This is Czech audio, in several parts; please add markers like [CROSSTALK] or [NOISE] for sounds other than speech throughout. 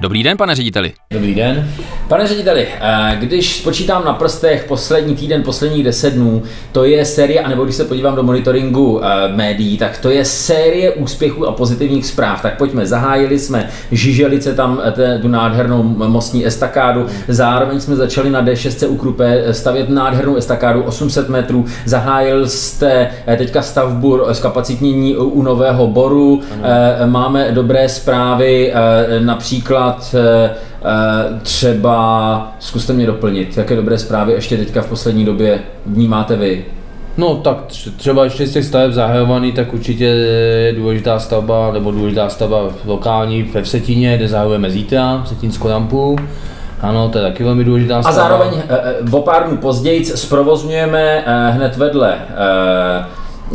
Dobrý den, pane řediteli. Dobrý den. Pane řediteli, eh, když spočítám na prstech poslední týden, posledních deset dnů, to je série, anebo když se podívám do monitoringu eh, médií, tak to je série úspěchů a pozitivních zpráv. Tak pojďme, zahájili jsme Žiželice, tam eh, tu nádhernou mostní estakádu, zároveň jsme začali na D6 u Krupe stavět nádhernou estakádu 800 metrů, zahájil jste teďka stavbu kapacitnění u Nového Boru, ano. máme dobré zprávy, například Eh, třeba, zkuste mě doplnit, jaké dobré zprávy ještě teďka v poslední době vnímáte vy? No tak třeba ještě z těch staveb zahajovaný, tak určitě je důležitá stavba, nebo důležitá stavba lokální ve Vsetíně, kde zahajujeme zítra, Vsetínskou rampu. Ano, to je taky velmi důležitá stavba. A zároveň e, o pár dnů později zprovozňujeme hned vedle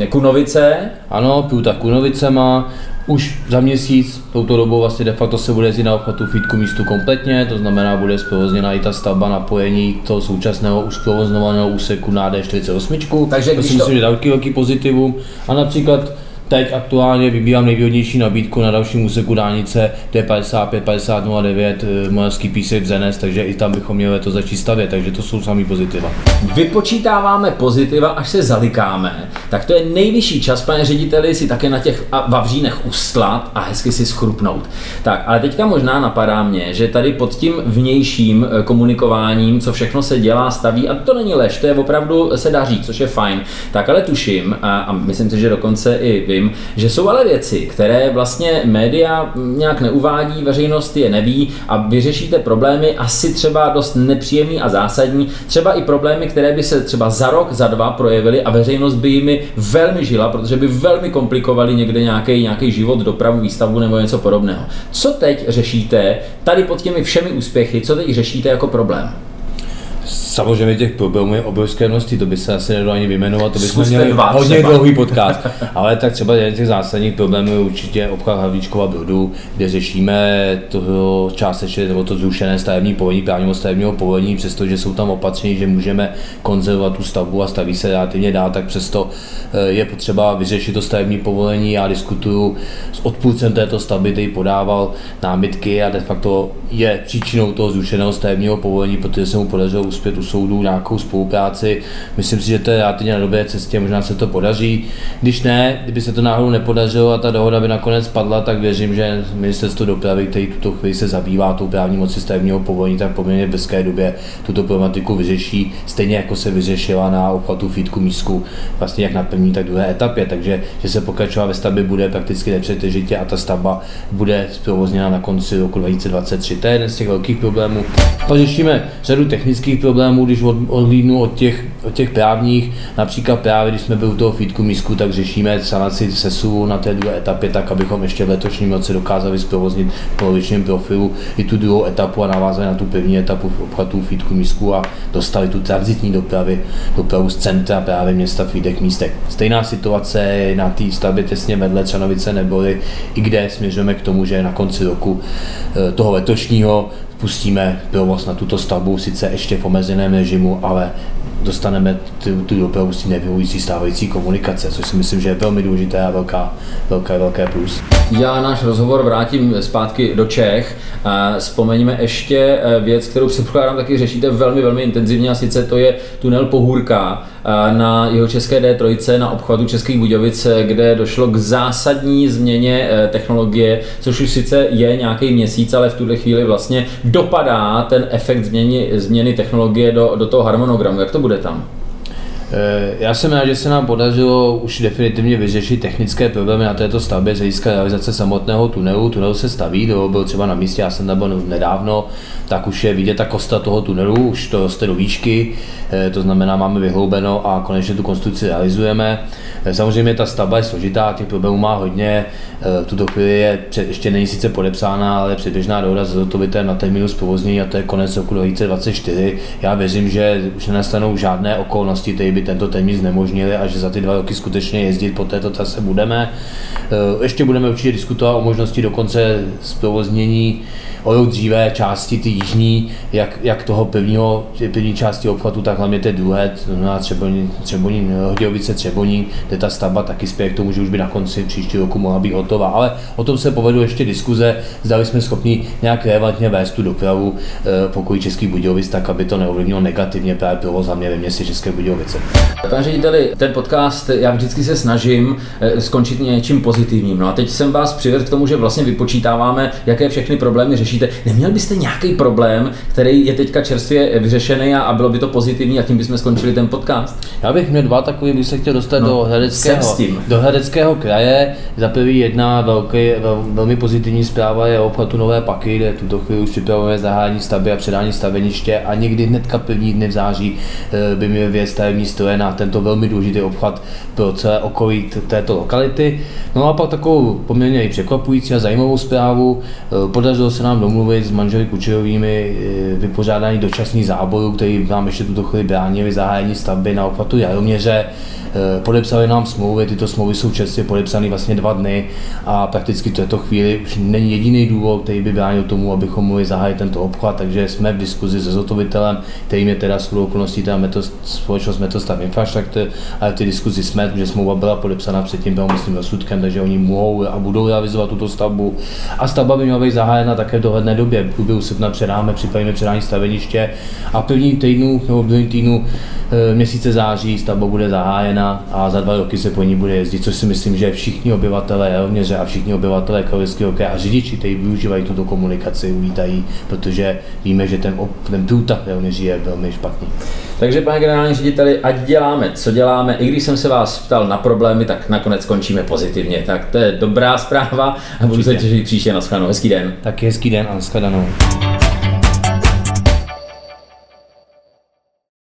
Kunovice. Ano, Půta Kunovicema, už za měsíc, touto dobou vlastně de facto se bude jezdit na obchvatu fítku místu kompletně, to znamená, bude zprovozněna i ta stavba napojení toho současného už zprovozňovaného úseku na D48. Takže to si to... myslím, že je velký, velký pozitivum. A například Teď aktuálně vybírám nejvýhodnější nabídku na dalším úseku dálnice D55 5009 Moravský písek Zenes, takže i tam bychom měli to začít stavět, takže to jsou samý pozitiva. Vypočítáváme pozitiva, až se zalikáme, tak to je nejvyšší čas, pane řediteli, si také na těch vavřínech ustlat a hezky si schrupnout. Tak, ale teďka možná napadá mě, že tady pod tím vnějším eh, komunikováním, co všechno se dělá, staví, a to není lež, to je opravdu se daří, což je fajn, tak ale tuším, a, a myslím si, že dokonce i vy vím, že jsou ale věci, které vlastně média nějak neuvádí, veřejnost je neví a vyřešíte problémy asi třeba dost nepříjemný a zásadní, třeba i problémy, které by se třeba za rok, za dva projevily a veřejnost by jimi velmi žila, protože by velmi komplikovali někde nějaký, nějaký život, dopravu, výstavbu nebo něco podobného. Co teď řešíte tady pod těmi všemi úspěchy, co teď řešíte jako problém? Samozřejmě těch problémů je obrovské množství, to by se asi nedalo ani vyjmenovat, to bychom měli dva, hodně třeba. dlouhý podcast. [LAUGHS] Ale tak třeba jeden z těch zásadních problémů je určitě obchod Havlíčkova Brodu, kde řešíme toho částečně nebo to zrušené stavební povolení, právního stavebního povolení, přestože jsou tam opatření, že můžeme konzervovat tu stavbu a staví se relativně dál, tak přesto eh, je potřeba vyřešit to stavební povolení. Já diskutuju s odpůrcem této stavby, který podával námitky a de facto je příčinou toho zrušeného stavebního povolení, protože se mu podařilo uspět u soudu nějakou spolupráci. Myslím si, že to je relativně na dobré cestě, možná se to podaří. Když ne, kdyby se to náhodou nepodařilo a ta dohoda by nakonec padla, tak věřím, že ministerstvo dopravy, který tuto chvíli se zabývá tou právní moci stavebního povolení, tak poměrně v brzké době tuto problematiku vyřeší, stejně jako se vyřešila na obchvatu Fítku Mísku, vlastně jak na první, tak druhé etapě. Takže, že se pokračovat ve stavbě bude prakticky nepřetržitě a ta stavba bude zprovozněna na konci roku 2023. To je jeden z těch velkých problémů. Pak řešíme řadu technických problémů, problémů, když odlídnu od těch, od těch právních, například právě když jsme byli u toho feedku mísku, tak řešíme sanaci sesu na té druhé etapě, tak abychom ještě v letošním roce dokázali zprovoznit v polovičním profilu i tu druhou etapu a navázali na tu první etapu v obchvatu feedku mísku a dostali tu transitní dopravy, dopravu z centra právě města Fídek místek. Stejná situace je na té stavbě těsně vedle Čanovice neboli, i kde směřujeme k tomu, že na konci roku eh, toho letošního pustíme provoz na tuto stavbu, sice ještě v omezeném režimu, ale dostaneme tu, tu dopravu s tím stávající komunikace, což si myslím, že je velmi důležité a velká, velké, velké plus. Já náš rozhovor vrátím zpátky do Čech. Vzpomeňme ještě eh, věc, kterou předpokládám taky řešíte velmi, velmi intenzivně a sice to je tunel Pohůrka eh, na jeho české D3 na obchvatu Českých Budějovic, eh, kde došlo k zásadní změně technologie, což už sice je nějaký měsíc, ale v tuhle chvíli vlastně dopadá ten efekt změny, změny technologie do, do toho harmonogramu. Jak to bude tam? Eh, já jsem rád, že se nám podařilo už definitivně vyřešit technické problémy na této stavbě z hlediska realizace samotného tunelu. Tunel se staví, kdo byl třeba na místě, já jsem tam byl nedávno, tak už je vidět ta kosta toho tunelu, už to roste do výšky, eh, to znamená, máme vyhloubeno a konečně tu konstrukci realizujeme. Eh, samozřejmě ta stavba je složitá, těch problémů má hodně, v tuto chvíli je, ještě není sice podepsána, ale předběžná dohoda s Zotovitem na termínu zprovoznění a to je konec roku 2024. Já věřím, že už nenastanou žádné okolnosti, které by tento termín znemožnili a že za ty dva roky skutečně jezdit po této trase budeme. Eh, ještě budeme určitě diskutovat o možnosti dokonce zprovoznění o rok dříve části ty jižní, jak, jak toho prvního, první části obchvatu, tak hlavně té druhé, znamená Třeboní, Třeboní, Hodějovice, Třeboní, kde ta stavba taky spěje k tomu, že už by na konci příštího roku mohla být hotová. Ale o tom se povedou ještě diskuze, zda jsme schopni nějak relevantně vést tu dopravu eh, pokud Český Budějovic, tak aby to neovlivnilo negativně právě provoz hlavně ve městě České Budějovice. Pane řediteli, ten podcast, já vždycky se snažím eh, skončit něčím pozitivním. No a teď jsem vás přivedl k tomu, že vlastně vypočítáváme, jaké všechny problémy řešíte. Neměl byste nějaký problém, který je teďka čerstvě vyřešený a, a bylo by to pozitivní a tím bychom skončili ten podcast? Já bych měl dva takový, bych se chtěl dostat no, do, Hradeckého, do Hradeckého kraje. Za prvý jedna velký, vel, velmi pozitivní zpráva je o obchvatu Nové Paky, kde tuto chvíli už připravujeme zahájení stavby a předání staveniště a někdy hnedka první dny v září eh, by měl věc stavební stroje na tento velmi důležitý obchvat pro celé okolí této lokality. No a pak takovou poměrně i překvapující a zajímavou zprávu. Eh, podařilo se nám domluvit s manželi Kučerovými eh, vypořádání dočasných záborů, který nám ještě tuto chvíli bránili zahájení stavby na obchvatu Jaroměře. Eh, podepsali nám smlouvy, tyto smlouvy jsou čerstvě podepsány vlastně dva dny a prakticky v této chvíli už není jediný důvod, který by bránil tomu, abychom mohli zahájit tento obchvat, takže jsme v diskuzi se zotovitelem, kterým je teda s okolností teda metos, společnost Metostav Infrastructure, ale té diskuzi jsme, že smlouva byla podepsána předtím bylo myslím rozsudkem, takže oni mohou a budou realizovat tuto stavbu. A stavba by měla být zahájena také v dohledné době. V průběhu srpna předáme, připravíme předání staveniště a první týdnu nebo v týdnu e, měsíce září stavba bude zahájena a za dva roky se po ní bude jezdit, což si myslím, že všichni obyvatelé Jelměře a všichni obyvatelé Kalického kraje a řidiči, kteří využívají tuto komunikaci, uvítají, protože víme, že ten, ten průtah Jelměří je velmi špatný. Takže pane generální řediteli, ať děláme, co děláme, i když jsem se vás ptal na problémy, tak nakonec skončíme pozitivně. Tak to je dobrá zpráva a budu se těšit příště na shledanou. Hezký den. Tak hezký den a na shledanou.